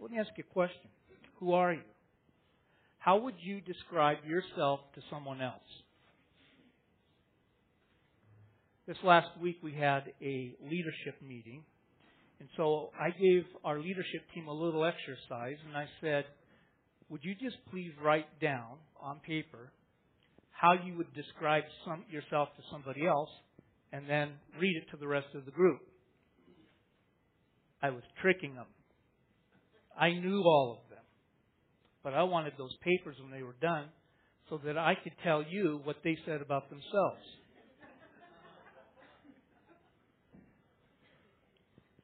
Let me ask you a question. Who are you? How would you describe yourself to someone else? This last week we had a leadership meeting, and so I gave our leadership team a little exercise, and I said, would you just please write down on paper how you would describe some, yourself to somebody else, and then read it to the rest of the group? I was tricking them. I knew all of them. But I wanted those papers when they were done so that I could tell you what they said about themselves.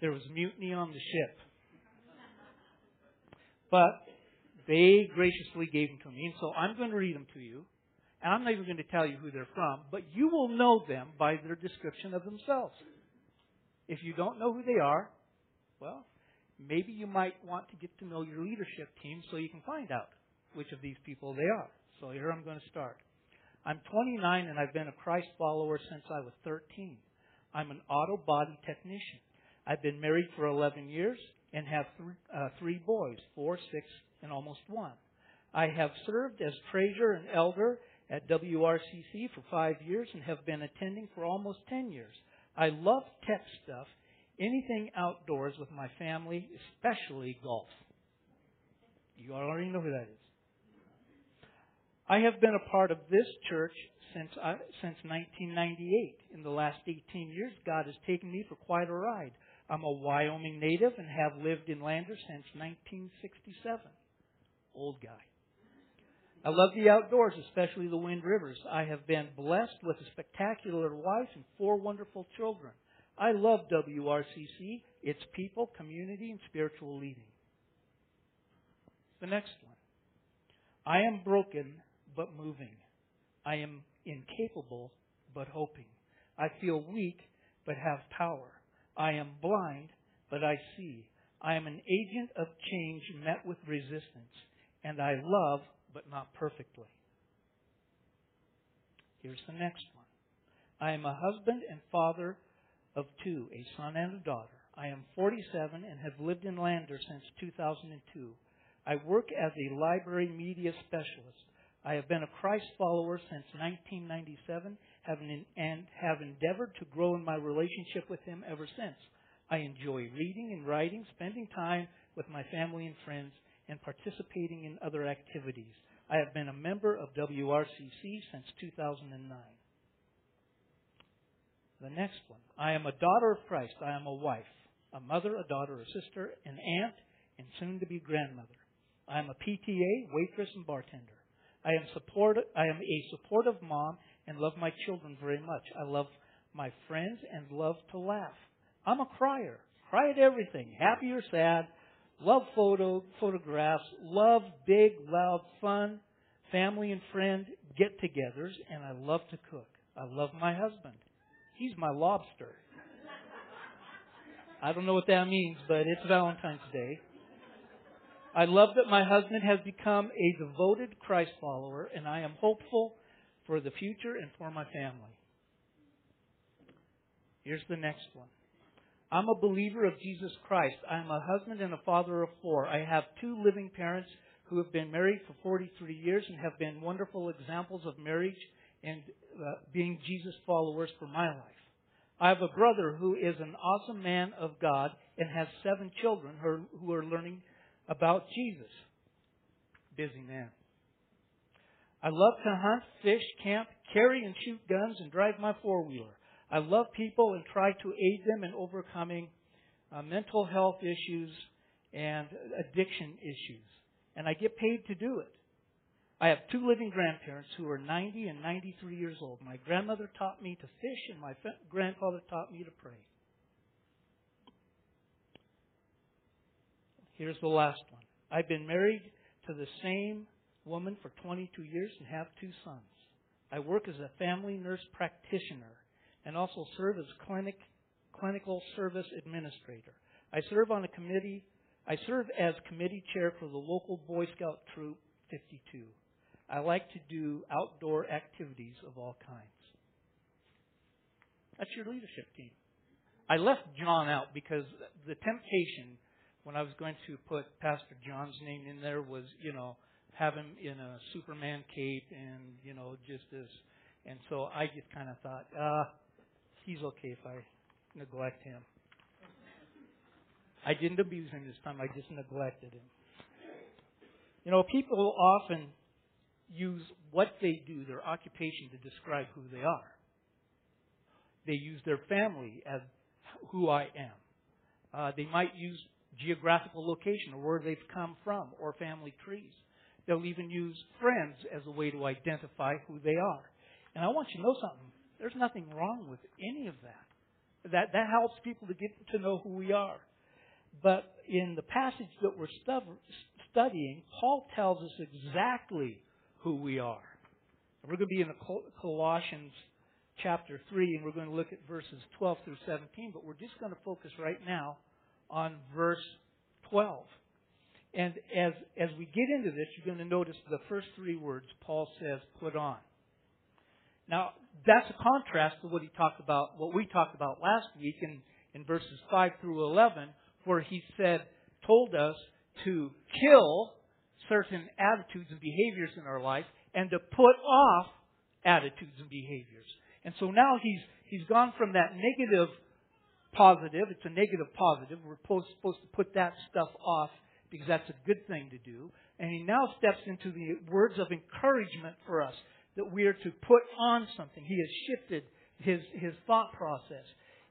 There was mutiny on the ship. But they graciously gave them to me, and so I'm going to read them to you. And I'm not even going to tell you who they're from, but you will know them by their description of themselves. If you don't know who they are, well, maybe you might want to get to know your leadership team so you can find out which of these people they are. So here I'm going to start. I'm 29 and I've been a Christ follower since I was 13. I'm an auto body technician. I've been married for 11 years and have three, uh, three boys, four, six, and almost one. I have served as treasurer and elder at WRCC for five years and have been attending for almost 10 years. I love tech stuff anything outdoors with my family, especially golf. You already know who that is. I have been a part of this church since I, since 1998. In the last 18 years, God has taken me for quite a ride. I'm a Wyoming native and have lived in Lander since 1967. Old guy. I love the outdoors, especially the Wind Rivers. I have been blessed with a spectacular wife and four wonderful children. I love WRCC, its people, community, and spiritual leading. The next one. I am broken but moving. I am incapable but hoping. I feel weak but have power. I am blind but I see. I am an agent of change met with resistance. And I love but not perfectly. Here's the next one. I am a husband and father of two, a son and a daughter. I am 47 and have lived in Lander since 2002. I work as a library media specialist. I have been a Christ follower since 1997 and have endeavored to grow in my relationship with Him ever since. I enjoy reading and writing, spending time with my family and friends, and participating in other activities. I have been a member of WRCC since 2009. The next one. I am a daughter of Christ. I am a wife, a mother, a daughter, a sister, an aunt, and soon to be grandmother. I am a PTA, waitress, and bartender. I am support I am a supportive mom and love my children very much. I love my friends and love to laugh. I'm a crier. Cry at everything, happy or sad. Love photo photographs. Love big, loud, fun, family and friend get-togethers, and I love to cook. I love my husband. He's my lobster. I don't know what that means, but it's Valentine's Day. I love that my husband has become a devoted Christ follower, and I am hopeful for the future and for my family. Here's the next one. I'm a believer of Jesus Christ. I am a husband and a father of four. I have two living parents who have been married for 43 years and have been wonderful examples of marriage and uh, being Jesus followers for my life. I have a brother who is an awesome man of God and has seven children who are learning about Jesus. Busy man. I love to hunt, fish, camp, carry and shoot guns, and drive my four wheeler. I love people and try to aid them in overcoming uh, mental health issues and addiction issues. And I get paid to do it. I have two living grandparents who are 90 and 93 years old. My grandmother taught me to fish, and my grandfather taught me to pray. Here's the last one. I've been married to the same woman for 22 years and have two sons. I work as a family nurse practitioner and also serve as clinic, clinical service administrator. I serve on a committee. I serve as committee chair for the local Boy Scout troop 52. I like to do outdoor activities of all kinds. That's your leadership team. I left John out because the temptation when I was going to put Pastor John's name in there was, you know, have him in a Superman cape and, you know, just this. And so I just kind of thought, uh, he's okay if I neglect him. I didn't abuse him this time, I just neglected him. You know, people often use what they do, their occupation, to describe who they are. They use their family as who I am. Uh, they might use geographical location or where they've come from or family trees. They'll even use friends as a way to identify who they are. And I want you to know something. There's nothing wrong with any of that. That that helps people to get to know who we are. But in the passage that we're studying, Paul tells us exactly who we are. And We're going to be in Colossians chapter 3, and we're going to look at verses 12 through 17, but we're just going to focus right now on verse 12. And as, as we get into this, you're going to notice the first three words Paul says, put on. Now, that's a contrast to what he talked about, what we talked about last week in, in verses 5 through 11, where he said, told us to kill certain attitudes and behaviors in our life and to put off attitudes and behaviors. And so now he's, he's gone from that negative positive, it's a negative positive, we're supposed, to put that stuff off because that's a good thing to do. And he now steps into the words of encouragement for us that we are to put on something. He has shifted his, his thought process.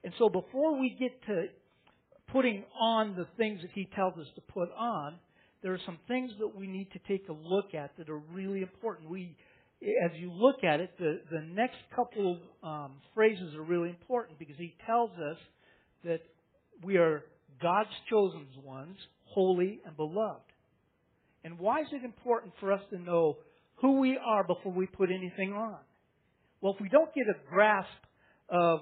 And so before we get to putting on the things that he tells us to put on, there are some things that we need to take a look at that are really important. We, as you look at it, the, the next couple of um, phrases are really important because he tells us that we are God's chosen ones, holy and beloved. And why is it important for us to know who we are before we put anything on? Well, if we don't get a grasp of,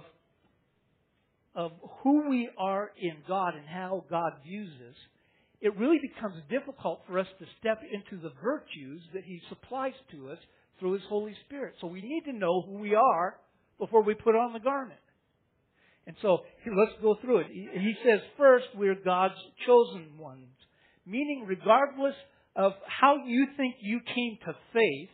of who we are in God and how God views us, it really becomes difficult for us to step into the virtues that He supplies to us through His Holy Spirit. So we need to know who we are before we put on the garment. And so let's go through it. He says, first, we're God's chosen ones. Meaning, regardless of how you think you came to faith,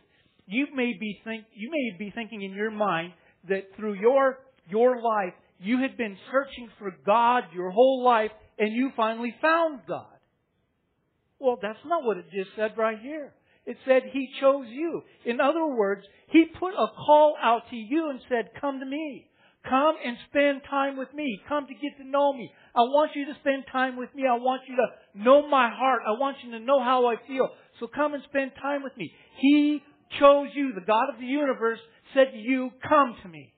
you may be think you may be thinking in your mind that through your your life you had been searching for God your whole life and you finally found God. Well, that's not what it just said right here. It said He chose you. In other words, He put a call out to you and said, Come to me. Come and spend time with me. Come to get to know me. I want you to spend time with me. I want you to know my heart. I want you to know how I feel. So come and spend time with me. He chose you. The God of the universe said to you, come to me.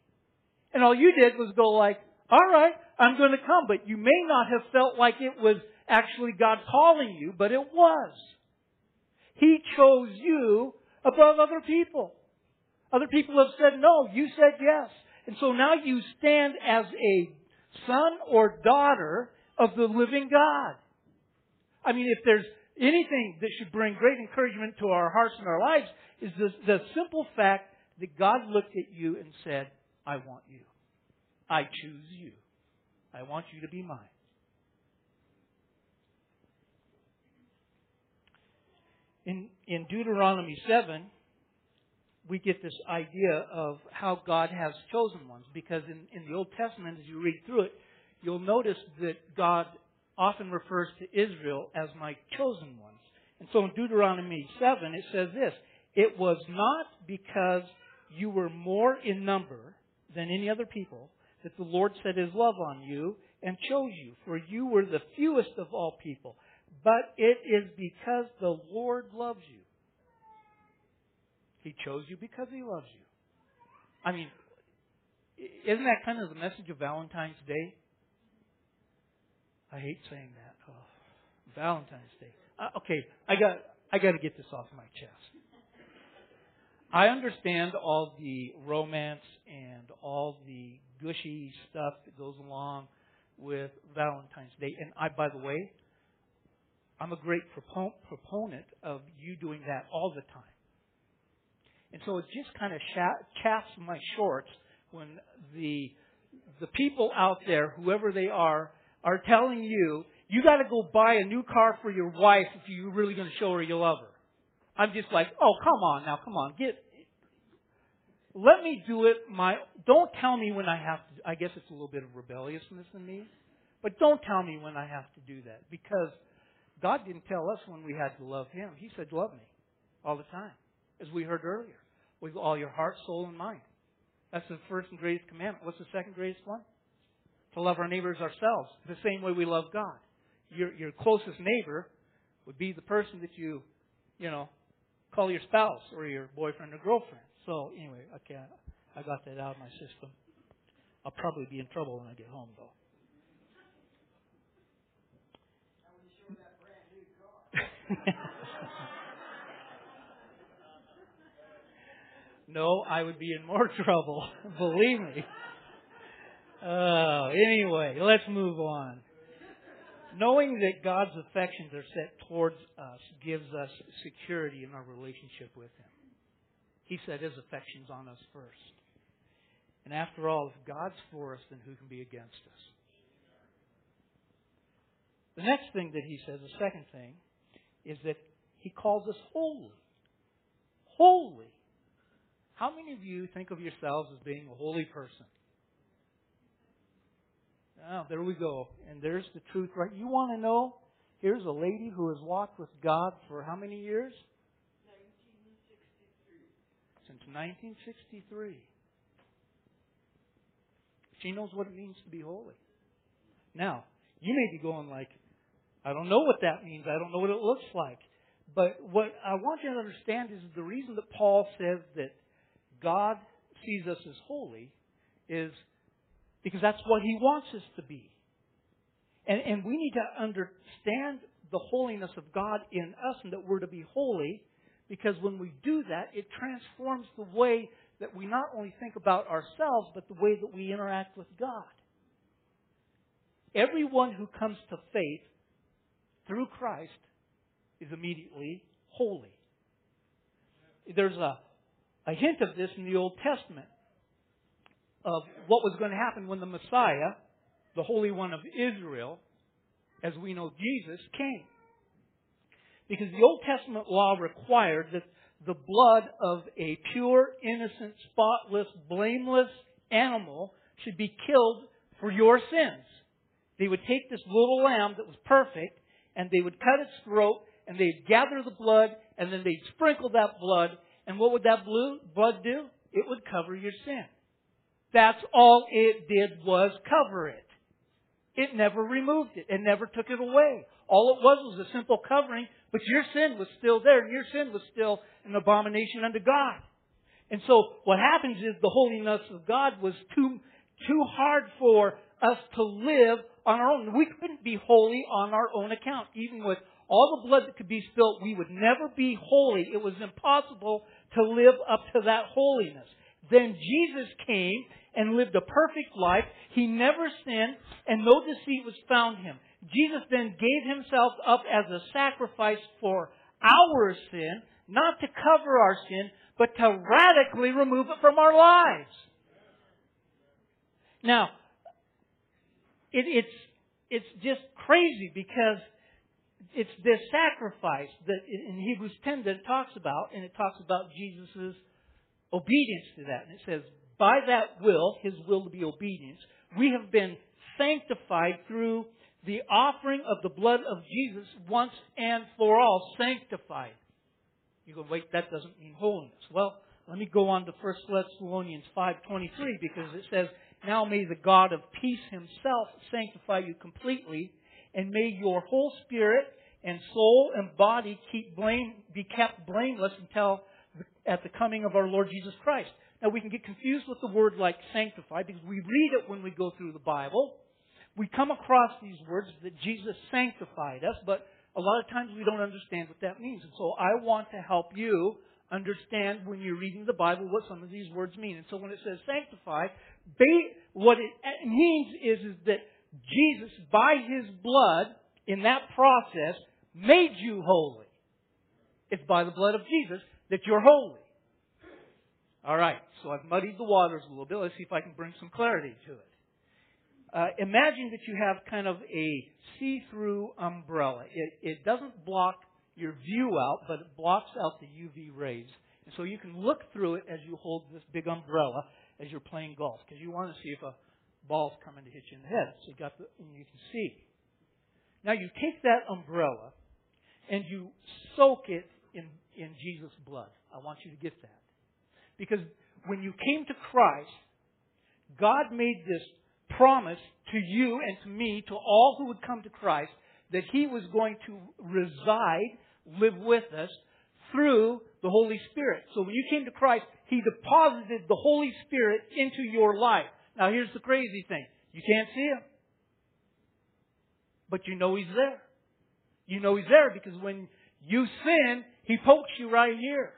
And all you did was go like, all right, I'm going to come. But you may not have felt like it was actually God calling you, but it was. He chose you above other people. Other people have said no. You said yes. And so now you stand as a son or daughter of the living God. I mean, if there's anything that should bring great encouragement to our hearts and our lives is the, the simple fact that God looked at you and said, I want you. I choose you. I want you to be mine. In, in Deuteronomy 7, we get this idea of how God has chosen ones. Because in, in the Old Testament, as you read through it, you'll notice that God often refers to Israel as my chosen ones. And so in Deuteronomy 7, it says this It was not because you were more in number than any other people that the Lord set his love on you and chose you, for you were the fewest of all people. But it is because the Lord loves you he chose you because He loves you. I mean, isn't that kind of the message of Valentine's Day? I hate saying that. Oh, Valentine's Day. Uh, okay, I got I got to get this off my chest. I understand all the romance and all the gushy stuff that goes along with Valentine's Day. And I, by the way, I'm a great proponent of you doing that all the time. And so it just kind of chaps my shorts when the the people out there, whoever they are, are telling you you got to go buy a new car for your wife if you're really going to show her you love her. I'm just like, oh, come on now, come on, get. Let me do it. My don't tell me when I have to. I guess it's a little bit of rebelliousness in me, but don't tell me when I have to do that because God didn't tell us when we had to love Him. He said, "Love me," all the time, as we heard earlier, with all your heart, soul, and mind. That's the first and greatest commandment. What's the second greatest one? To love our neighbors ourselves, the same way we love God. Your your closest neighbor would be the person that you, you know, call your spouse or your boyfriend or girlfriend. So anyway, okay, I got that out of my system. I'll probably be in trouble when I get home, though. no, I would be in more trouble. Believe me. Uh, anyway, let's move on. Knowing that God's affections are set towards us gives us security in our relationship with Him. He set His affections on us first. And after all, if God's for us, then who can be against us? The next thing that He says, the second thing, is that He calls us holy. Holy. How many of you think of yourselves as being a holy person? Oh, there we go. And there's the truth, right? You want to know? Here's a lady who has walked with God for how many years? 1963. Since 1963. She knows what it means to be holy. Now, you may be going like, I don't know what that means. I don't know what it looks like. But what I want you to understand is the reason that Paul says that God sees us as holy is because that's what He wants us to be. And, and we need to understand the holiness of God in us and that we're to be holy because when we do that, it transforms the way that we not only think about ourselves, but the way that we interact with God. Everyone who comes to faith through Christ is immediately holy. There's a, a hint of this in the Old Testament of what was going to happen when the Messiah, the Holy One of Israel, as we know Jesus, came. Because the Old Testament law required that the blood of a pure, innocent, spotless, blameless animal should be killed for your sins. They would take this little lamb that was perfect and they would cut its throat and they'd gather the blood and then they'd sprinkle that blood and what would that blood do? It would cover your sin. That's all it did was cover it. It never removed it. It never took it away. All it was was a simple covering, but your sin was still there. and Your sin was still an abomination unto God. And so what happens is the holiness of God was too, too hard for us to live on our own. We couldn't be holy on our own account. Even with all the blood that could be spilled, we would never be holy. It was impossible to live up to that holiness. Then Jesus came and lived a perfect life. He never sinned, and no deceit was found him. Jesus then gave himself up as a sacrifice for our sin, not to cover our sin, but to radically remove it from our lives. Now, it, it's it's just crazy because it's this sacrifice that in Hebrews 10 that it talks about, and it talks about Jesus' obedience to that. And it says, by that will, his will to be obedience, we have been sanctified through the offering of the blood of Jesus once and for all. Sanctified. You go, wait, that doesn't mean holiness. Well, let me go on to 1 Thessalonians 5.23 because it says, Now may the God of peace himself sanctify you completely, and may your whole spirit and soul and body keep blame, be kept blameless until at the coming of our Lord Jesus Christ. Now we can get confused with the word like sanctify because we read it when we go through the Bible. We come across these words that Jesus sanctified us, but a lot of times we don't understand what that means. And so I want to help you understand when you're reading the Bible what some of these words mean. And so when it says sanctify, what it means is, is that Jesus, by His blood, in that process, made you holy. It's by the blood of Jesus that you're holy. All right, so I've muddied the waters a little bit. Let's see if I can bring some clarity to it. uh, imagine that you have kind of a see-through umbrella. It, it doesn't block your view out, but it blocks out the UV rays. And so you can look through it as you hold this big umbrella as you're playing golf, because you want to see if a ball's coming to hit you in the head. So you got the, and you can see. Now you take that umbrella and you soak it in, in Jesus' blood. I want you to get that. Because when you came to Christ, God made this promise to you and to me, to all who would come to Christ, that He was going to reside, live with us through the Holy Spirit. So when you came to Christ, He deposited the Holy Spirit into your life. Now here's the crazy thing. You can't see Him. But you know He's there. You know He's there because when you sin, He pokes you right here.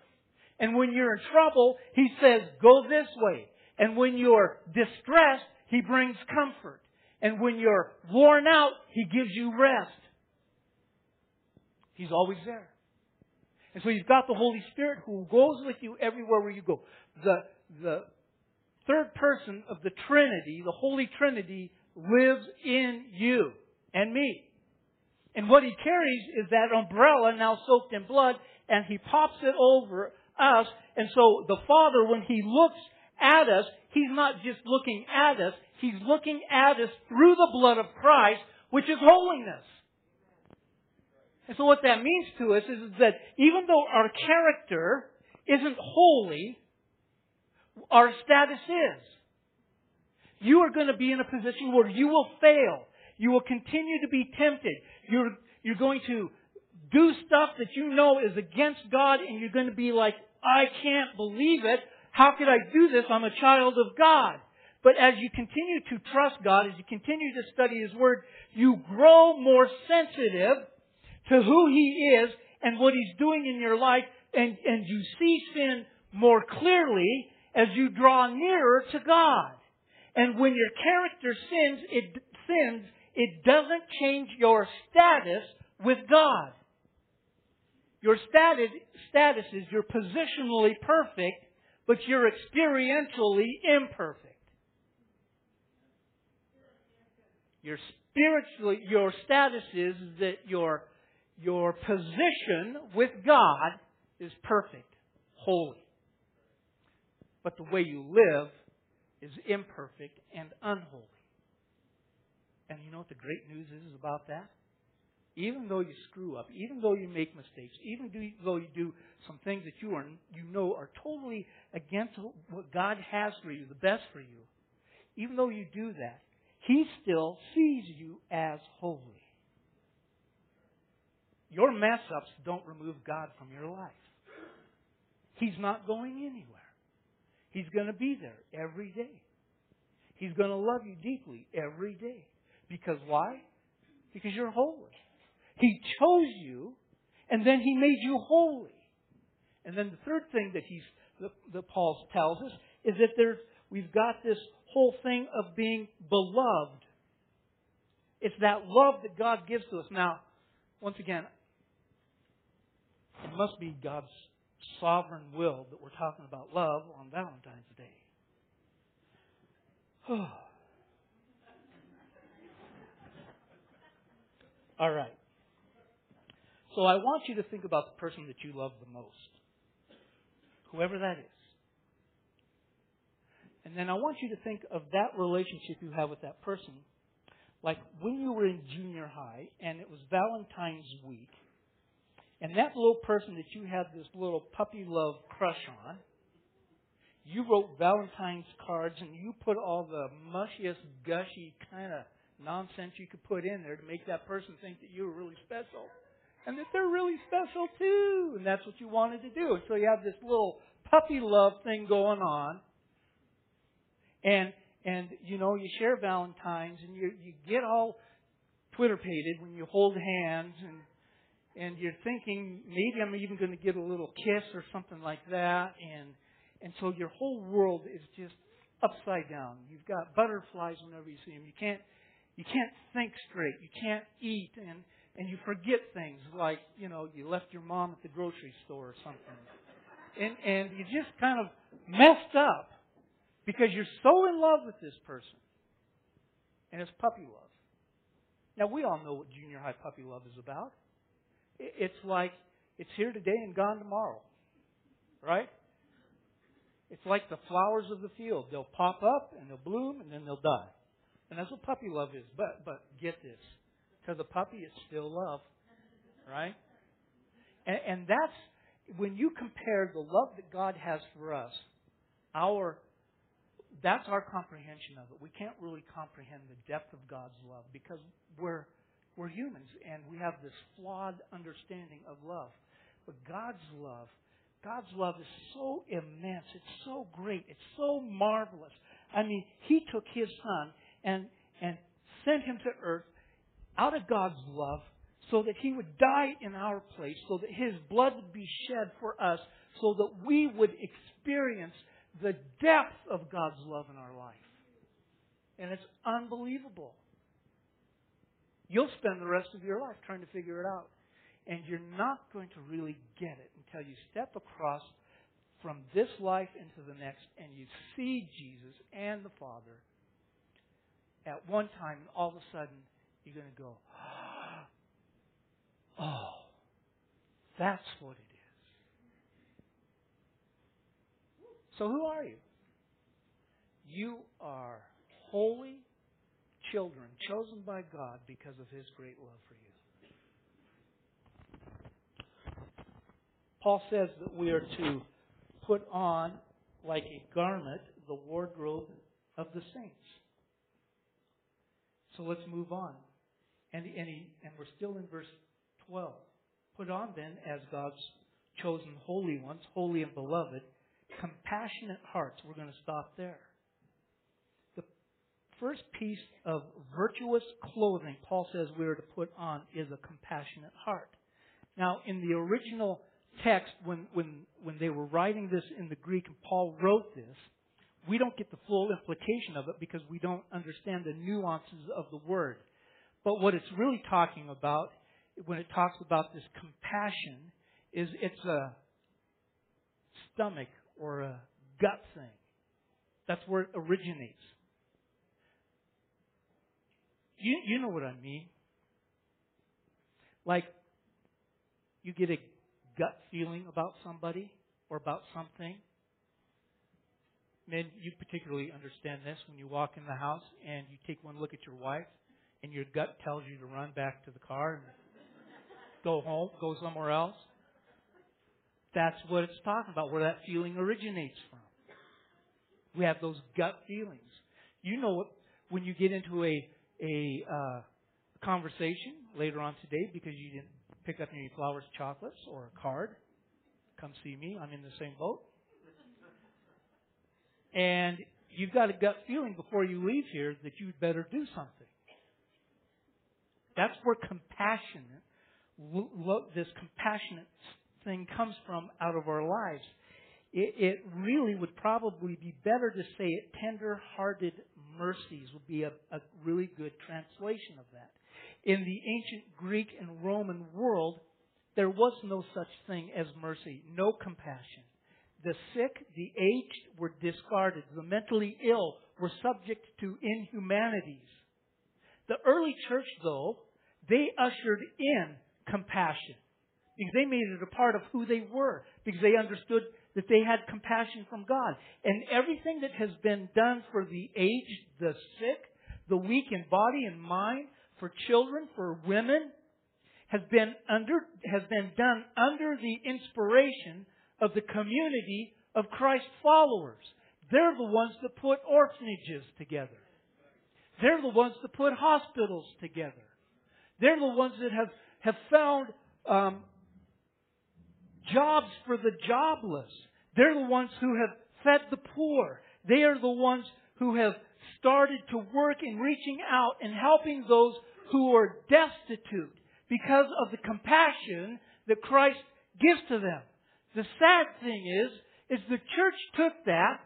And when you're in trouble, He says, go this way. And when you're distressed, He brings comfort. And when you're worn out, He gives you rest. He's always there. And so you've got the Holy Spirit who goes with you everywhere where you go. The, the third person of the Trinity, the Holy Trinity, lives in you and me. And what he carries is that umbrella now soaked in blood, and he pops it over us. And so the Father, when he looks at us, he's not just looking at us, he's looking at us through the blood of Christ, which is holiness. And so what that means to us is that even though our character isn't holy, our status is. You are going to be in a position where you will fail. You will continue to be tempted. You're, you're going to do stuff that you know is against God and you're going to be like, I can't believe it. How could I do this? I'm a child of God. But as you continue to trust God, as you continue to study His Word, you grow more sensitive to who He is and what He's doing in your life, and, and you see sin more clearly as you draw nearer to God. And when your character sins, it sins, it doesn't change your status with God. Your status, status is you're positionally perfect, but you're experientially imperfect. Your spiritually, your status is that your, your position with God is perfect, holy. But the way you live is imperfect and unholy. And you know what the great news is about that? Even though you screw up, even though you make mistakes, even though you do some things that you are you know are totally against what God has for you, the best for you, even though you do that, He still sees you as holy. Your mess ups don't remove God from your life. He's not going anywhere. He's going to be there every day. He's going to love you deeply every day. Because why? Because you're holy. He chose you, and then He made you holy. And then the third thing that he's that, Paul tells us is that there's we've got this whole thing of being beloved. It's that love that God gives to us. Now, once again, it must be God's sovereign will that we're talking about love on Valentine's Day. All right. So I want you to think about the person that you love the most, whoever that is. And then I want you to think of that relationship you have with that person, like when you were in junior high and it was Valentine's week, and that little person that you had this little puppy love crush on, you wrote Valentine's cards and you put all the mushiest, gushy kind of nonsense you could put in there to make that person think that you were really special. And that they're really special too. And that's what you wanted to do. And so you have this little puppy love thing going on. And and you know, you share Valentine's and you you get all Twitter pated when you hold hands and and you're thinking maybe I'm even going to get a little kiss or something like that, and and so your whole world is just upside down. You've got butterflies whenever you see them. You can't you can't think straight. You can't eat, and and you forget things like you know you left your mom at the grocery store or something, and and you just kind of messed up because you're so in love with this person. and it's puppy love. Now, we all know what junior high puppy love is about. It's like it's here today and gone tomorrow. Right? It's like the flowers of the field. They'll pop up and they'll bloom and then they'll die. And that's what puppy love is. But but get this. To the puppy it's still love. Right? And, and that's when you compare the love that God has for us, our that's our comprehension of it. We can't really comprehend the depth of God's love because we're we're humans and we have this flawed understanding of love. But God's love, God's love is so immense. It's so great. It's so marvelous. I mean, He took His Son and and sent Him to earth out of God's love so that He would die in our place, so that His blood would be shed for us, so that we would experience the depth of God's love in our life. And it's unbelievable. You'll spend the rest of your life trying to figure it out. And you're not going to really get it until you step across from this life into the next and you see Jesus and the Father at one time, and all of a sudden, you're going to go, oh, that's what it is. So, who are you? You are holy children chosen by God because of His great love for you. Paul says that we are to put on, like a garment, the wardrobe of the saints. So let's move on. And, and, he, and we're still in verse 12. Put on then, as God's chosen holy ones, holy and beloved, compassionate hearts. We're going to stop there first piece of virtuous clothing Paul says we are to put on is a compassionate heart. Now, in the original text, when, when, when they were writing this in the Greek and Paul wrote this, we don't get the full implication of it because we don't understand the nuances of the word. But what it's really talking about, when it talks about this compassion, is it's a stomach or a gut thing. That's where it originates. You, you know what I mean. Like, you get a gut feeling about somebody or about something. Men, you particularly understand this when you walk in the house and you take one look at your wife and your gut tells you to run back to the car and go home, go somewhere else. That's what it's talking about, where that feeling originates from. We have those gut feelings. You know when you get into a a uh, conversation later on today because you didn't pick up any flowers, chocolates, or a card. Come see me. I'm in the same boat. And you've got a gut feeling before you leave here that you'd better do something. That's where compassion, this compassionate thing comes from out of our lives. It, it really would probably be better to say it tender-hearted mercies would be a, a really good translation of that. In the ancient Greek and Roman world, there was no such thing as mercy, no compassion. The sick, the aged were discarded. The mentally ill were subject to inhumanities. The early church, though, they ushered in compassion because they made it a part of who they were because they understood that they had compassion from God. And everything that has been done for the aged, the sick, the weak in body and mind, for children, for women, has been under has been done under the inspiration of the community of Christ followers. They're the ones that put orphanages together. They're the ones that put hospitals together. They're the ones that have, have found um, jobs for the jobless. They're the ones who have fed the poor. They are the ones who have started to work in reaching out and helping those who are destitute because of the compassion that Christ gives to them. The sad thing is, is the church took that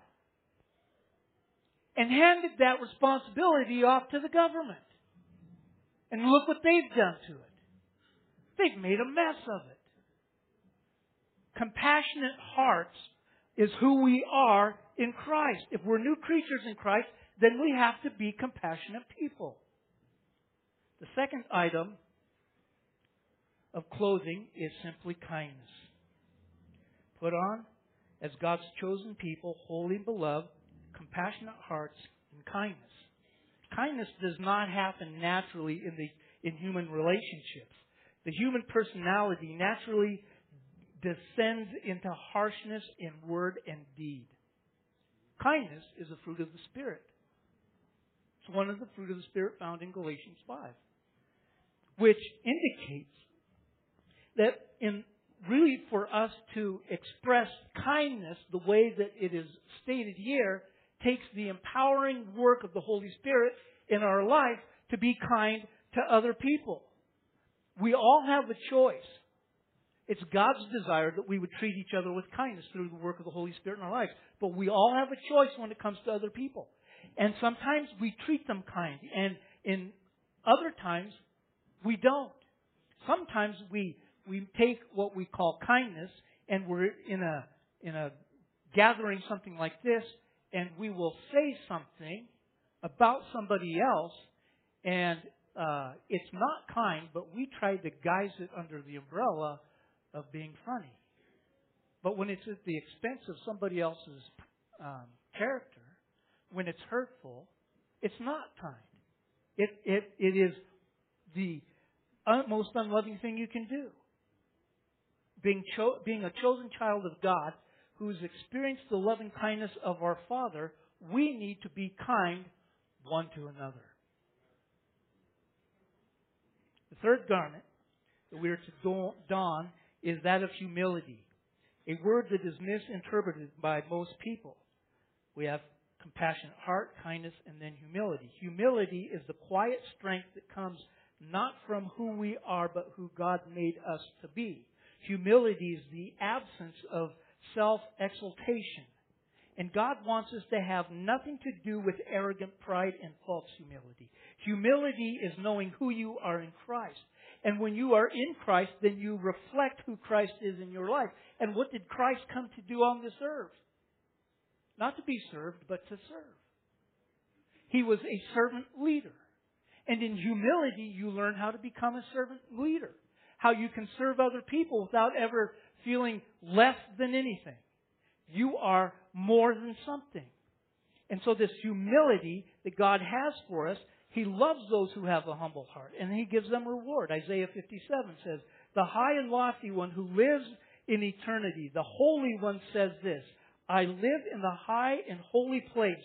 and handed that responsibility off to the government. And look what they've done to it. They've made a mess of it. Compassionate hearts is who we are in Christ. If we're new creatures in Christ, then we have to be compassionate people. The second item of clothing is simply kindness. Put on, as God's chosen people, holy and beloved, compassionate hearts and kindness. Kindness does not happen naturally in the in human relationships. The human personality naturally descends into harshness in word and deed. Kindness is a fruit of the Spirit. It's one of the fruit of the Spirit found in Galatians 5, which indicates that in really for us to express kindness the way that it is stated here takes the empowering work of the Holy Spirit in our life to be kind to other people. We all have a choice. It's God's desire that we would treat each other with kindness through the work of the Holy Spirit in our lives. But we all have a choice when it comes to other people. And sometimes we treat them kind, and in other times we don't. Sometimes we we take what we call kindness, and we're in a in a gathering something like this, and we will say something about somebody else, and uh, it's not kind, but we try to guise it under the umbrella of being funny. But when it's at the expense of somebody else's um, character, when it's hurtful, it's not kind. It, it, it is the most unloving thing you can do. Being, cho- being a chosen child of God who's experienced the loving kindness of our Father, we need to be kind one to another. The third garment that we are to don is that of humility, a word that is misinterpreted by most people. We have compassionate heart, kindness, and then humility. Humility is the quiet strength that comes not from who we are, but who God made us to be. Humility is the absence of self exaltation. And God wants us to have nothing to do with arrogant pride and false humility. Humility is knowing who you are in Christ. And when you are in Christ, then you reflect who Christ is in your life. And what did Christ come to do on this earth? Not to be served, but to serve. He was a servant leader. And in humility, you learn how to become a servant leader. How you can serve other people without ever feeling less than anything. You are more than something. And so this humility that God has for us, He loves those who have a humble heart, and He gives them reward. Isaiah 57 says, The high and lofty one who lives in eternity, the Holy One says this, I live in the high and holy place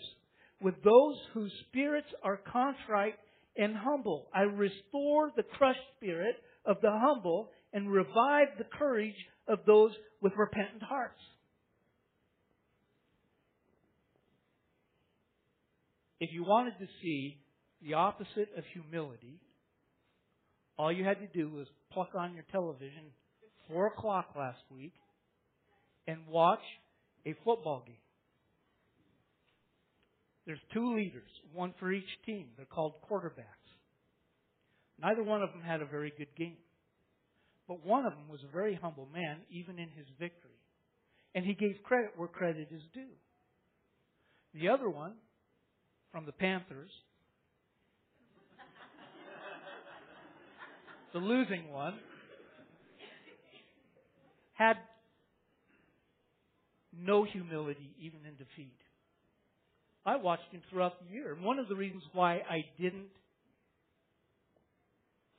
with those whose spirits are contrite and humble. I restore the crushed spirit of the humble and revive the courage of those with repentant hearts. If you wanted to see the opposite of humility, all you had to do was pluck on your television four o'clock last week and watch a football game. There's two leaders, one for each team. They're called quarterbacks. Neither one of them had a very good game. But one of them was a very humble man, even in his victory. And he gave credit where credit is due. The other one, from the Panthers, the losing one, had no humility even in defeat. I watched him throughout the year. And one of the reasons why I didn't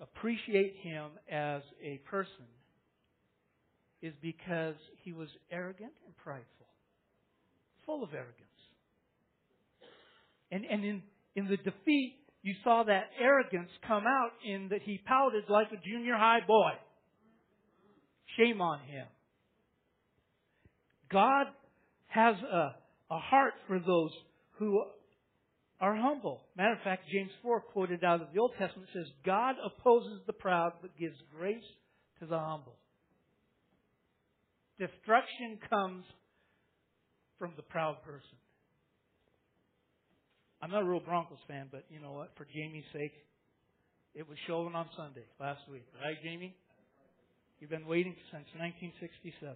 appreciate him as a person is because he was arrogant and prideful, full of arrogance. And, and in, in the defeat, you saw that arrogance come out in that he pouted like a junior high boy. Shame on him. God has a, a heart for those who are humble. Matter of fact, James 4, quoted out of the Old Testament, says, God opposes the proud but gives grace to the humble. Destruction comes from the proud person. I'm not a real Broncos fan, but you know what? For Jamie's sake, it was showing on Sunday last week, right, Jamie? You've been waiting since 1967.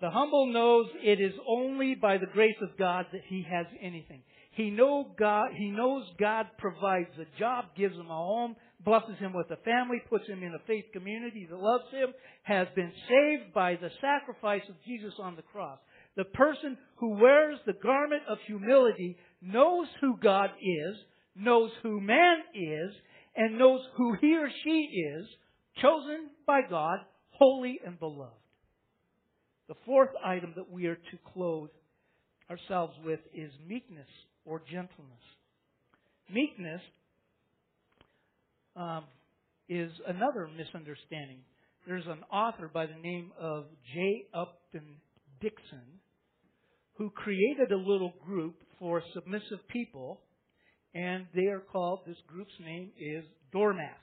The humble knows it is only by the grace of God that he has anything. He know God, he knows God provides a job, gives him a home, blesses him with a family, puts him in a faith community that loves him, has been saved by the sacrifice of Jesus on the cross. The person who wears the garment of humility knows who God is, knows who man is, and knows who he or she is, chosen by God, holy and beloved. The fourth item that we are to clothe ourselves with is meekness or gentleness. Meekness um, is another misunderstanding. There's an author by the name of J. Upton Dickson who created a little group for submissive people, and they are called, this group's name is Doormats.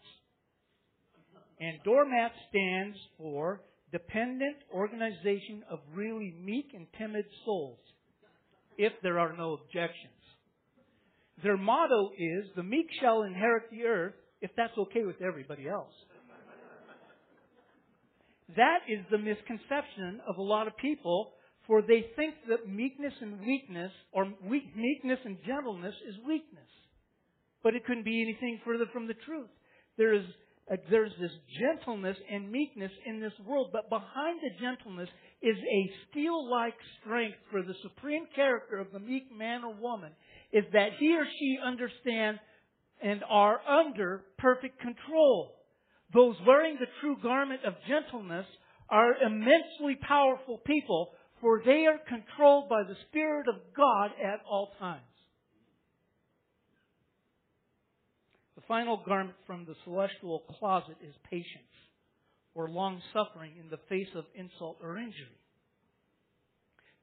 And Doormat stands for Dependent Organization of Really Meek and Timid Souls, if there are no objections. Their motto is, the meek shall inherit the earth, if that's okay with everybody else. That is the misconception of a lot of people, for they think that meekness and weakness, or weak, meekness and gentleness is weakness. But it couldn't be anything further from the truth. There is a, there's this gentleness and meekness in this world, but behind the gentleness is a steel-like strength for the supreme character of the meek man or woman, is that he or she understands and are under perfect control. Those wearing the true garment of gentleness are immensely powerful people, for they are controlled by the Spirit of God at all times. The final garment from the celestial closet is patience, or long suffering in the face of insult or injury.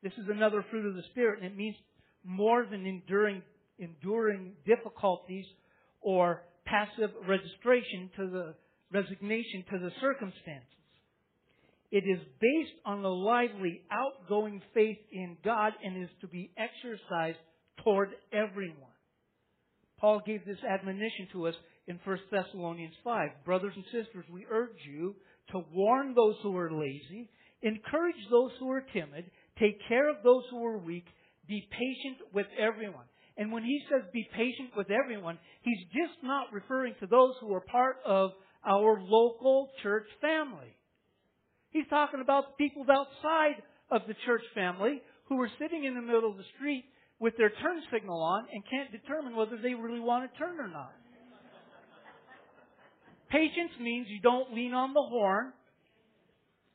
This is another fruit of the Spirit, and it means more than enduring, enduring difficulties or passive registration to the resignation to the circumstances. It is based on a lively, outgoing faith in God and is to be exercised toward everyone. Paul gave this admonition to us in 1 Thessalonians 5. Brothers and sisters, we urge you to warn those who are lazy, encourage those who are timid, take care of those who are weak, be patient with everyone. And when he says be patient with everyone, he's just not referring to those who are part of our local church family. He's talking about people outside of the church family who are sitting in the middle of the street with their turn signal on and can't determine whether they really want to turn or not. Patience means you don't lean on the horn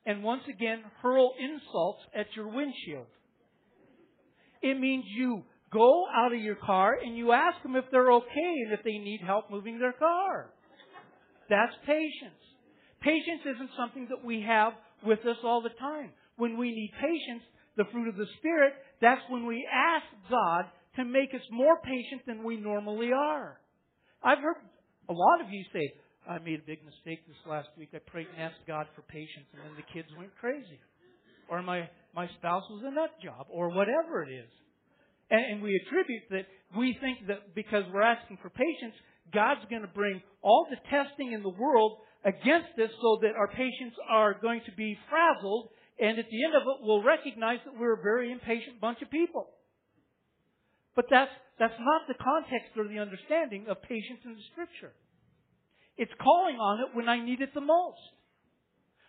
and once again hurl insults at your windshield. It means you go out of your car and you ask them if they're okay and if they need help moving their car. That's patience. Patience isn't something that we have with us all the time. When we need patience, the fruit of the Spirit, that's when we ask God to make us more patient than we normally are. I've heard a lot of you say, I made a big mistake this last week. I prayed and asked God for patience and then the kids went crazy. Or my, my spouse was a nut job or whatever it is. And, and we attribute that we think that because we're asking for patience, God's going to bring all the testing in the world against this so that our patience are going to be frazzled and at the end of it we'll recognize that we're a very impatient bunch of people. But that's, that's not the context or the understanding of patience in the scripture. It's calling on it when I need it the most.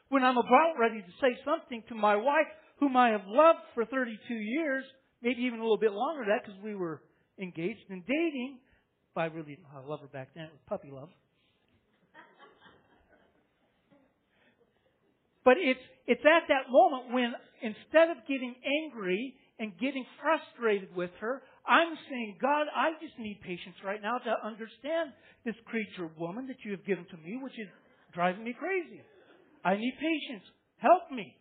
When I'm about ready to say something to my wife, whom I have loved for 32 years, maybe even a little bit longer than that because we were engaged and dating. But I really didn't love her back then. It was puppy love. But it's, it's at that moment when instead of getting angry and getting frustrated with her, I'm saying, God, I just need patience right now to understand this creature woman that you have given to me, which is driving me crazy. I need patience. Help me.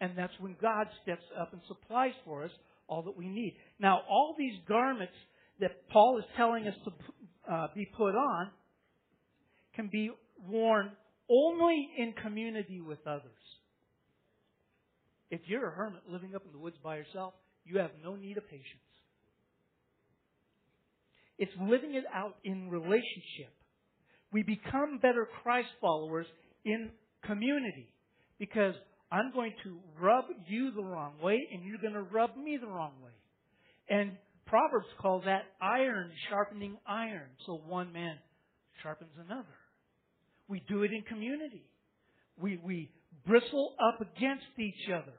And that's when God steps up and supplies for us all that we need. Now, all these garments that Paul is telling us to uh, be put on can be worn only in community with others. If you're a hermit living up in the woods by yourself, you have no need of patience. It's living it out in relationship. We become better Christ followers in community because I'm going to rub you the wrong way, and you're going to rub me the wrong way. And Proverbs call that iron sharpening iron. So one man sharpens another. We do it in community. We, we bristle up against each other.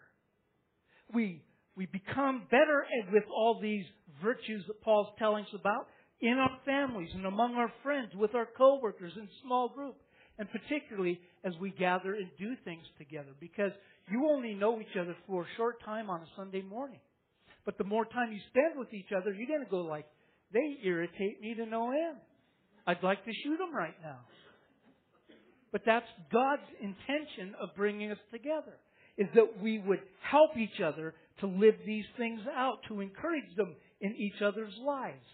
We, we become better with all these virtues that Paul's telling us about in our families and among our friends, with our coworkers in small group, and particularly as we gather and do things together. Because you only know each other for a short time on a Sunday morning. But the more time you spend with each other, you're going to go like, they irritate me to no end. I'd like to shoot them right now. But that's God's intention of bringing us together, is that we would help each other to live these things out, to encourage them in each other's lives.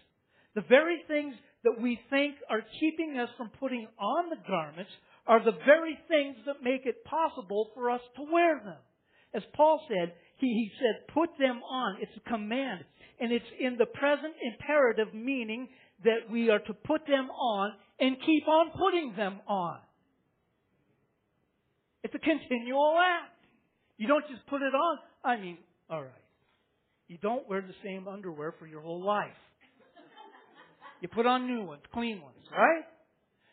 The very things that we think are keeping us from putting on the garments are the very things that make it possible for us to wear them. As Paul said, he, he said, put them on. It's a command. And it's in the present imperative meaning that we are to put them on and keep on putting them on. It's a continual act. You don't just put it on. I mean, alright. You don't wear the same underwear for your whole life. You put on new ones, clean ones, right?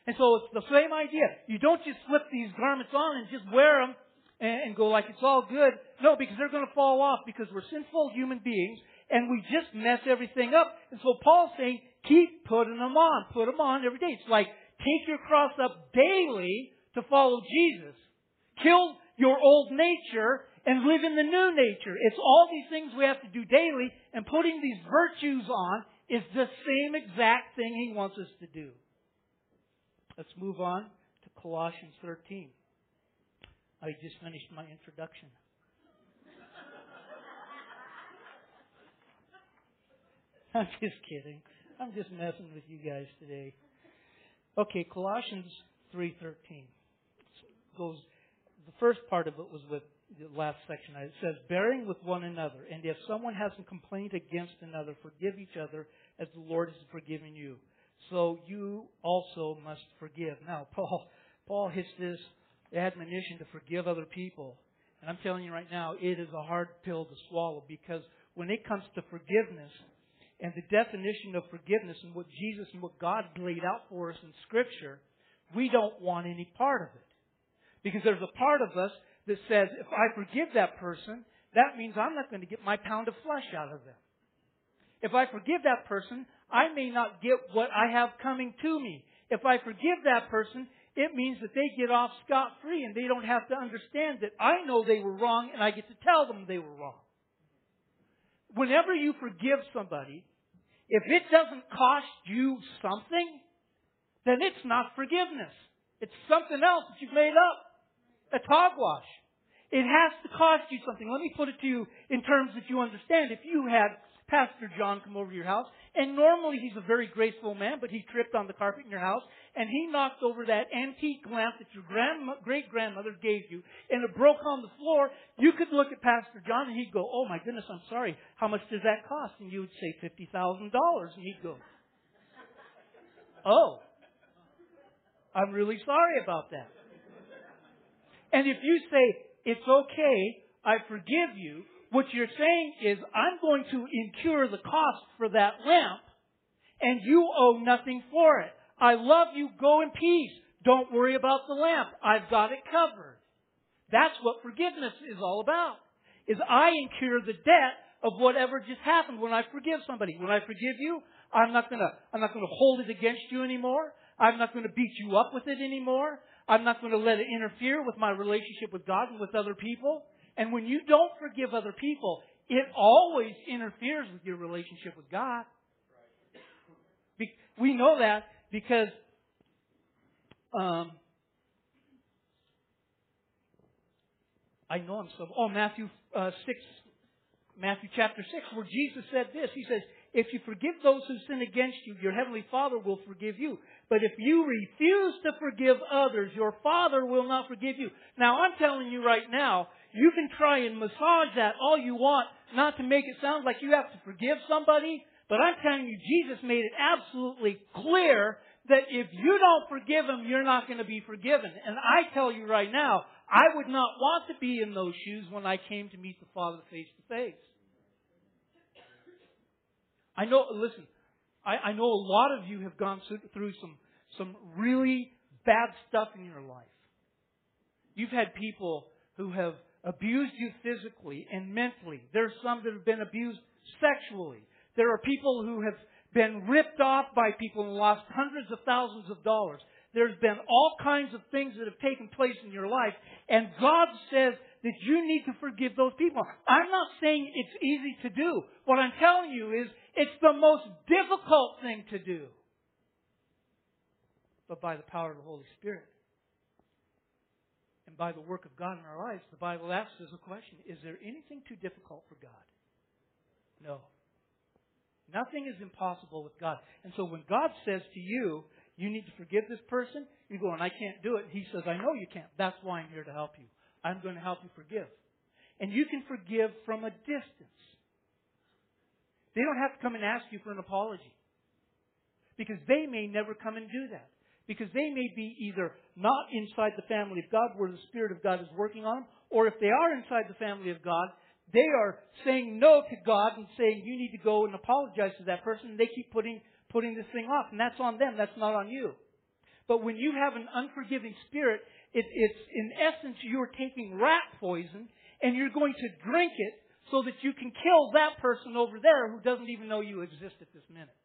And so it's the same idea. You don't just slip these garments on and just wear them and go like it's all good. No, because they're going to fall off because we're sinful human beings and we just mess everything up. And so Paul's saying, keep putting them on. Put them on every day. It's like, take your cross up daily to follow Jesus. Kill your old nature and live in the new nature. It's all these things we have to do daily, and putting these virtues on is the same exact thing he wants us to do. Let's move on to Colossians 13. I just finished my introduction. I'm just kidding. I'm just messing with you guys today. Okay, Colossians 3:13 goes the first part of it was with the last section. It says, bearing with one another, and if someone has a complaint against another, forgive each other as the Lord has forgiven you. So you also must forgive. Now, Paul, Paul hits this admonition to forgive other people. And I'm telling you right now, it is a hard pill to swallow because when it comes to forgiveness and the definition of forgiveness and what Jesus and what God laid out for us in Scripture, we don't want any part of it. Because there's a part of us that says, if I forgive that person, that means I'm not going to get my pound of flesh out of them. If I forgive that person, I may not get what I have coming to me. If I forgive that person, it means that they get off scot free and they don't have to understand that I know they were wrong and I get to tell them they were wrong. Whenever you forgive somebody, if it doesn't cost you something, then it's not forgiveness. It's something else that you've made up. It's hogwash. It has to cost you something. Let me put it to you in terms that you understand. If you had Pastor John come over to your house, and normally he's a very graceful man, but he tripped on the carpet in your house, and he knocked over that antique lamp that your grandma, great grandmother gave you, and it broke on the floor, you could look at Pastor John and he'd go, Oh my goodness, I'm sorry. How much does that cost? And you would say $50,000. And he'd go, Oh, I'm really sorry about that. And if you say, It's okay, I forgive you, what you're saying is, I'm going to incur the cost for that lamp, and you owe nothing for it. I love you, go in peace. Don't worry about the lamp. I've got it covered. That's what forgiveness is all about. Is I incur the debt of whatever just happened when I forgive somebody. When I forgive you, I'm not gonna, I'm not gonna hold it against you anymore. I'm not gonna beat you up with it anymore. I'm not gonna let it interfere with my relationship with God and with other people. And when you don't forgive other people, it always interferes with your relationship with God. We know that because um, I know I'm so. Oh, Matthew uh, six, Matthew chapter six, where Jesus said this. He says, "If you forgive those who sin against you, your heavenly Father will forgive you. But if you refuse to forgive others, your Father will not forgive you." Now, I'm telling you right now, you can try and massage that all you want, not to make it sound like you have to forgive somebody, but I'm telling you, Jesus made it absolutely clear that if you don't forgive them, you're not going to be forgiven. And I tell you right now, I would not want to be in those shoes when I came to meet the Father face to face. I know, listen, I, I know a lot of you have gone through some, some really bad stuff in your life. You've had people who have abused you physically and mentally. There's some that have been abused sexually. There are people who have been ripped off by people and lost hundreds of thousands of dollars. There's been all kinds of things that have taken place in your life, and God says that you need to forgive those people. I'm not saying it's easy to do. What I'm telling you is it's the most difficult thing to do. But by the power of the Holy Spirit and by the work of God in our lives, the Bible asks us a question Is there anything too difficult for God? No. Nothing is impossible with God. And so when God says to you, you need to forgive this person, you go, and I can't do it. He says, I know you can't. That's why I'm here to help you. I'm going to help you forgive. And you can forgive from a distance. They don't have to come and ask you for an apology. Because they may never come and do that. Because they may be either not inside the family of God where the Spirit of God is working on them, or if they are inside the family of God, they are saying no to God and saying you need to go and apologize to that person. And they keep putting putting this thing off, and that's on them. That's not on you. But when you have an unforgiving spirit, it, it's in essence you're taking rat poison and you're going to drink it so that you can kill that person over there who doesn't even know you exist at this minute.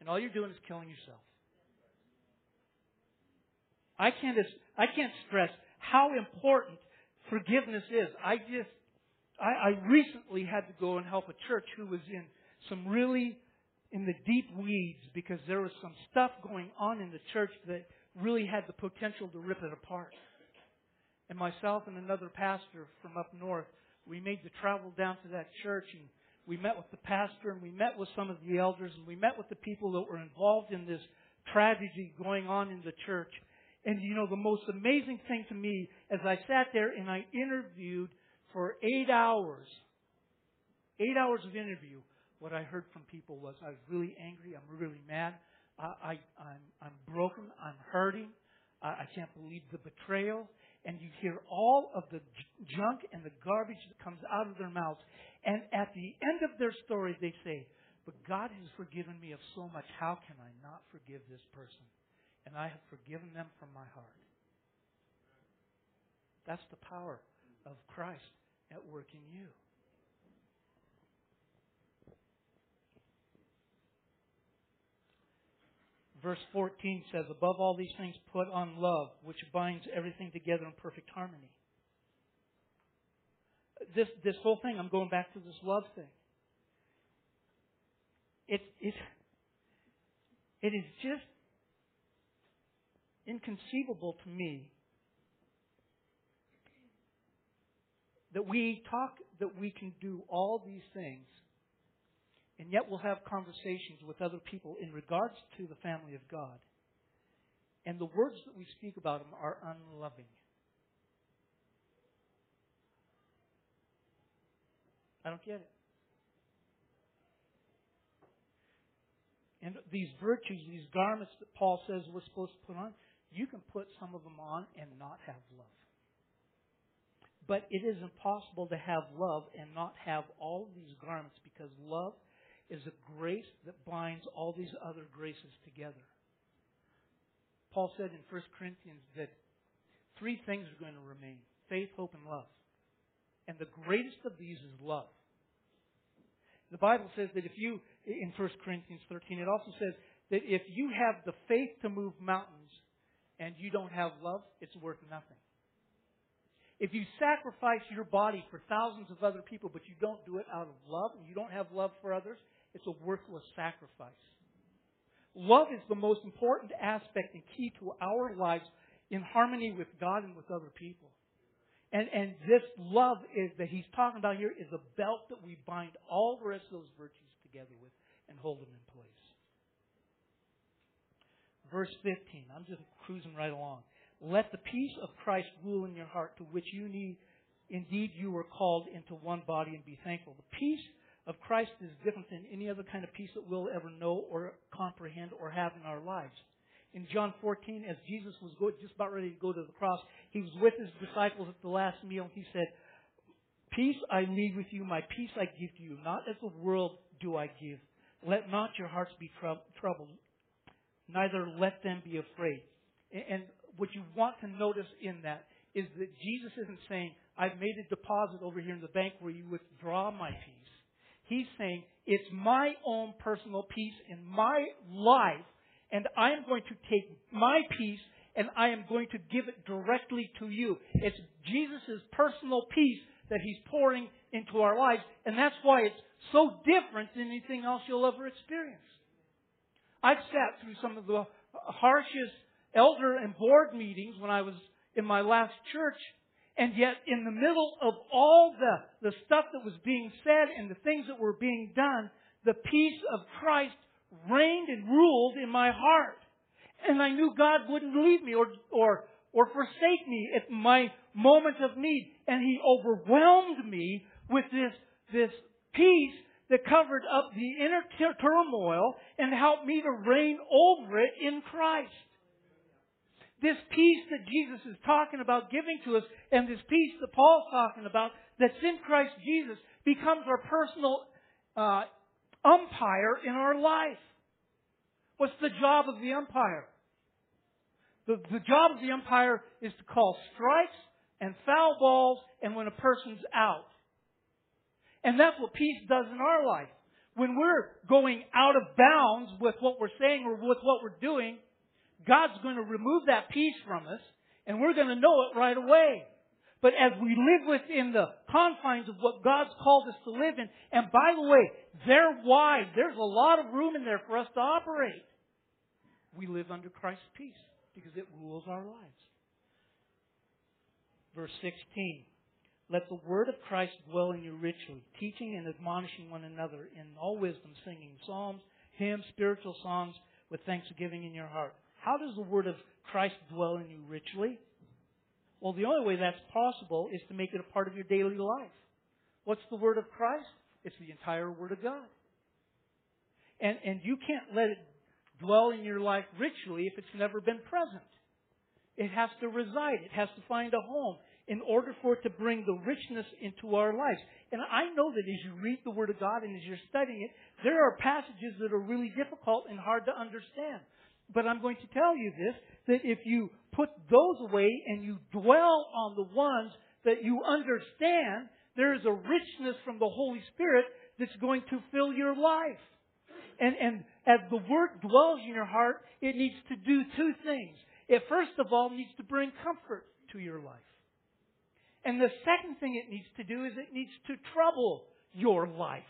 And all you're doing is killing yourself. I can't I can't stress how important forgiveness is. I just I, I recently had to go and help a church who was in some really in the deep weeds because there was some stuff going on in the church that really had the potential to rip it apart. And myself and another pastor from up north, we made the travel down to that church and we met with the pastor and we met with some of the elders and we met with the people that were involved in this tragedy going on in the church. And you know, the most amazing thing to me, as I sat there and I interviewed for eight hours, eight hours of interview, what I heard from people was I was really angry, I'm really mad, I, I, I'm, I'm broken, I'm hurting, I, I can't believe the betrayal. And you hear all of the junk and the garbage that comes out of their mouths. And at the end of their story, they say, But God has forgiven me of so much. How can I not forgive this person? And I have forgiven them from my heart. That's the power of Christ at work in you. Verse 14 says, Above all these things, put on love, which binds everything together in perfect harmony. This, this whole thing, I'm going back to this love thing. It, it, it is just inconceivable to me that we talk that we can do all these things, and yet we'll have conversations with other people in regards to the family of God. And the words that we speak about them are unloving. I don't get it. And these virtues, these garments that Paul says we're supposed to put on, you can put some of them on and not have love. But it is impossible to have love and not have all these garments because love is a grace that binds all these other graces together. Paul said in 1 Corinthians that three things are going to remain faith, hope, and love. And the greatest of these is love. The Bible says that if you, in 1 Corinthians 13, it also says that if you have the faith to move mountains and you don't have love, it's worth nothing. If you sacrifice your body for thousands of other people, but you don't do it out of love and you don't have love for others, it's a worthless sacrifice. Love is the most important aspect and key to our lives in harmony with God and with other people. And, and this love is that he's talking about here is a belt that we bind all the rest of those virtues together with and hold them in place. Verse 15. I'm just cruising right along. Let the peace of Christ rule in your heart, to which you need, indeed you were called into one body and be thankful. The peace of Christ is different than any other kind of peace that we'll ever know or comprehend or have in our lives. in John 14, as Jesus was just about ready to go to the cross, he was with his disciples at the last meal. He said, Peace I leave with you, my peace I give to you. Not as the world do I give. Let not your hearts be troubled, neither let them be afraid. And what you want to notice in that is that Jesus isn't saying, I've made a deposit over here in the bank where you withdraw my peace. He's saying, it's my own personal peace in my life, and I am going to take my peace and I am going to give it directly to you. It's Jesus' personal peace that He's pouring into our lives, and that's why it's so different than anything else you'll ever experience. I've sat through some of the harshest elder and board meetings when I was in my last church, and yet in the middle of all the, the stuff that was being said and the things that were being done, the peace of Christ reigned and ruled in my heart. And I knew God wouldn't leave me or, or, or forsake me at my moment of need. And He overwhelmed me with this, this peace that covered up the inner turmoil and helped me to reign over it in Christ. This peace that Jesus is talking about giving to us and this peace that Paul's talking about that's in Christ Jesus becomes our personal uh, umpire in our life. What's the job of the umpire? The, the job of the umpire is to call strikes and foul balls and when a person's out. And that's what peace does in our life. When we're going out of bounds with what we're saying or with what we're doing, God's going to remove that peace from us and we're going to know it right away. But as we live within the confines of what God's called us to live in, and by the way, they're wide. There's a lot of room in there for us to operate. We live under Christ's peace because it rules our lives. Verse 16. Let the word of Christ dwell in you richly, teaching and admonishing one another in all wisdom, singing psalms, hymns, spiritual songs with thanksgiving in your heart. How does the word of Christ dwell in you richly? Well, the only way that's possible is to make it a part of your daily life. What's the word of Christ? It's the entire word of God. And, and you can't let it dwell in your life richly if it's never been present. It has to reside. It has to find a home in order for it to bring the richness into our lives. And I know that as you read the Word of God and as you're studying it, there are passages that are really difficult and hard to understand. But I'm going to tell you this, that if you put those away and you dwell on the ones that you understand, there is a richness from the Holy Spirit that's going to fill your life. And, and as the Word dwells in your heart, it needs to do two things. It first of all needs to bring comfort to your life. And the second thing it needs to do is it needs to trouble your life.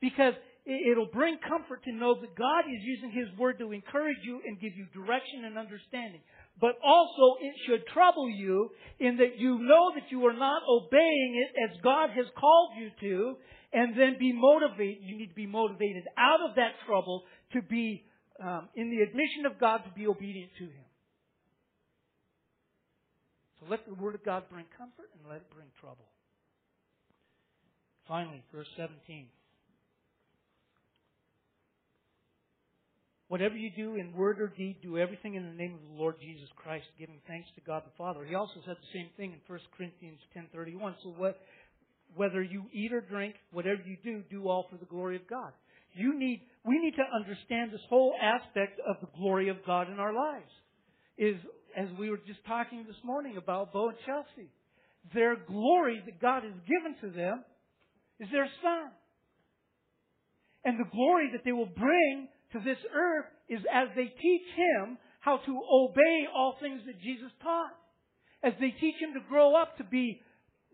Because it'll bring comfort to know that God is using His Word to encourage you and give you direction and understanding. But also it should trouble you in that you know that you are not obeying it as God has called you to and then be motivated. You need to be motivated out of that trouble to be um, in the admission of God to be obedient to Him. So let the Word of God bring comfort and let it bring trouble. Finally, verse 17. Whatever you do in word or deed, do everything in the name of the Lord Jesus Christ, giving thanks to God the Father. He also said the same thing in 1 Corinthians 10:31. So what, whether you eat or drink, whatever you do, do all for the glory of God. You need, we need to understand this whole aspect of the glory of God in our lives. Is as we were just talking this morning about Bo and Chelsea. Their glory that God has given to them is their son. And the glory that they will bring to this earth is as they teach him how to obey all things that Jesus taught. As they teach him to grow up to be,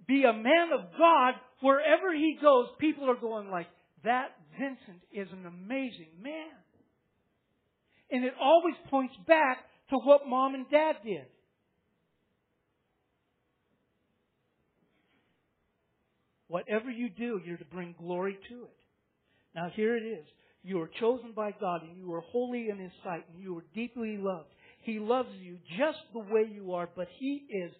be a man of God, wherever he goes, people are going like, that Vincent is an amazing man. And it always points back to what mom and dad did. Whatever you do, you're to bring glory to it. Now here it is. You are chosen by God and you are holy in His sight and you are deeply loved. He loves you just the way you are, but He is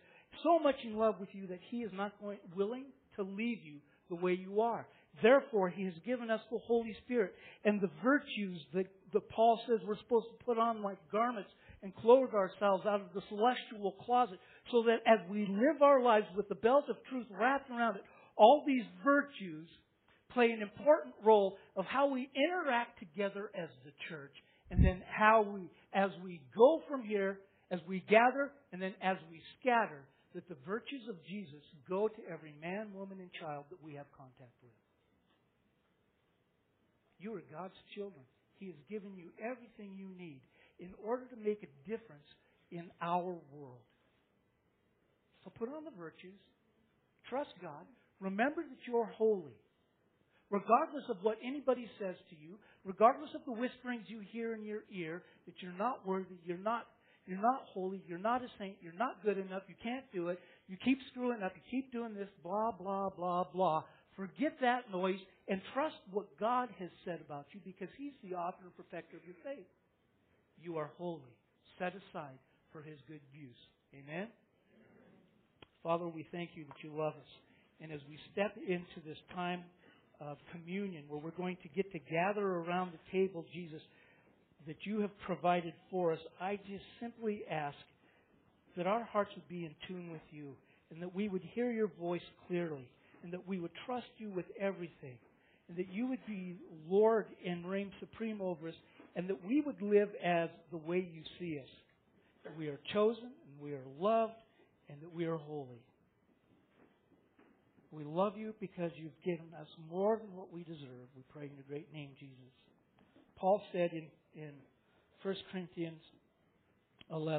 so much in love with you that He is not going, willing to leave you the way you are. Therefore, He has given us the Holy Spirit and the virtues that, that Paul says we're supposed to put on like garments and clothe ourselves out of the celestial closet so that as we live our lives with the belt of truth wrapped around it, all these virtues play an important role of how we interact together as the church and then how we, as we go from here, as we gather and then as we scatter, that the virtues of Jesus go to every man, woman, and child that we have contact with. You are God's children. He has given you everything you need in order to make a difference in our world. So put on the virtues. Trust God. Remember that you're holy. Regardless of what anybody says to you, regardless of the whisperings you hear in your ear that you're not worthy, you're not you're not holy, you're not a saint, you're not good enough, you can't do it, you keep screwing up, you keep doing this, blah, blah, blah, blah. Forget that noise and trust what God has said about you because He's the author and perfecter of your faith. You are holy, set aside for His good use. Amen? Father, we thank you that you love us. And as we step into this time of communion where we're going to get to gather around the table, Jesus, that you have provided for us, I just simply ask that our hearts would be in tune with you and that we would hear your voice clearly and that we would trust you with everything and that you would be Lord and reign supreme over us and that we would live as the way you see us. That we are chosen and we are loved and that we are holy. We love you because you've given us more than what we deserve. We pray in your great name, Jesus. Paul said in, in 1 Corinthians 11,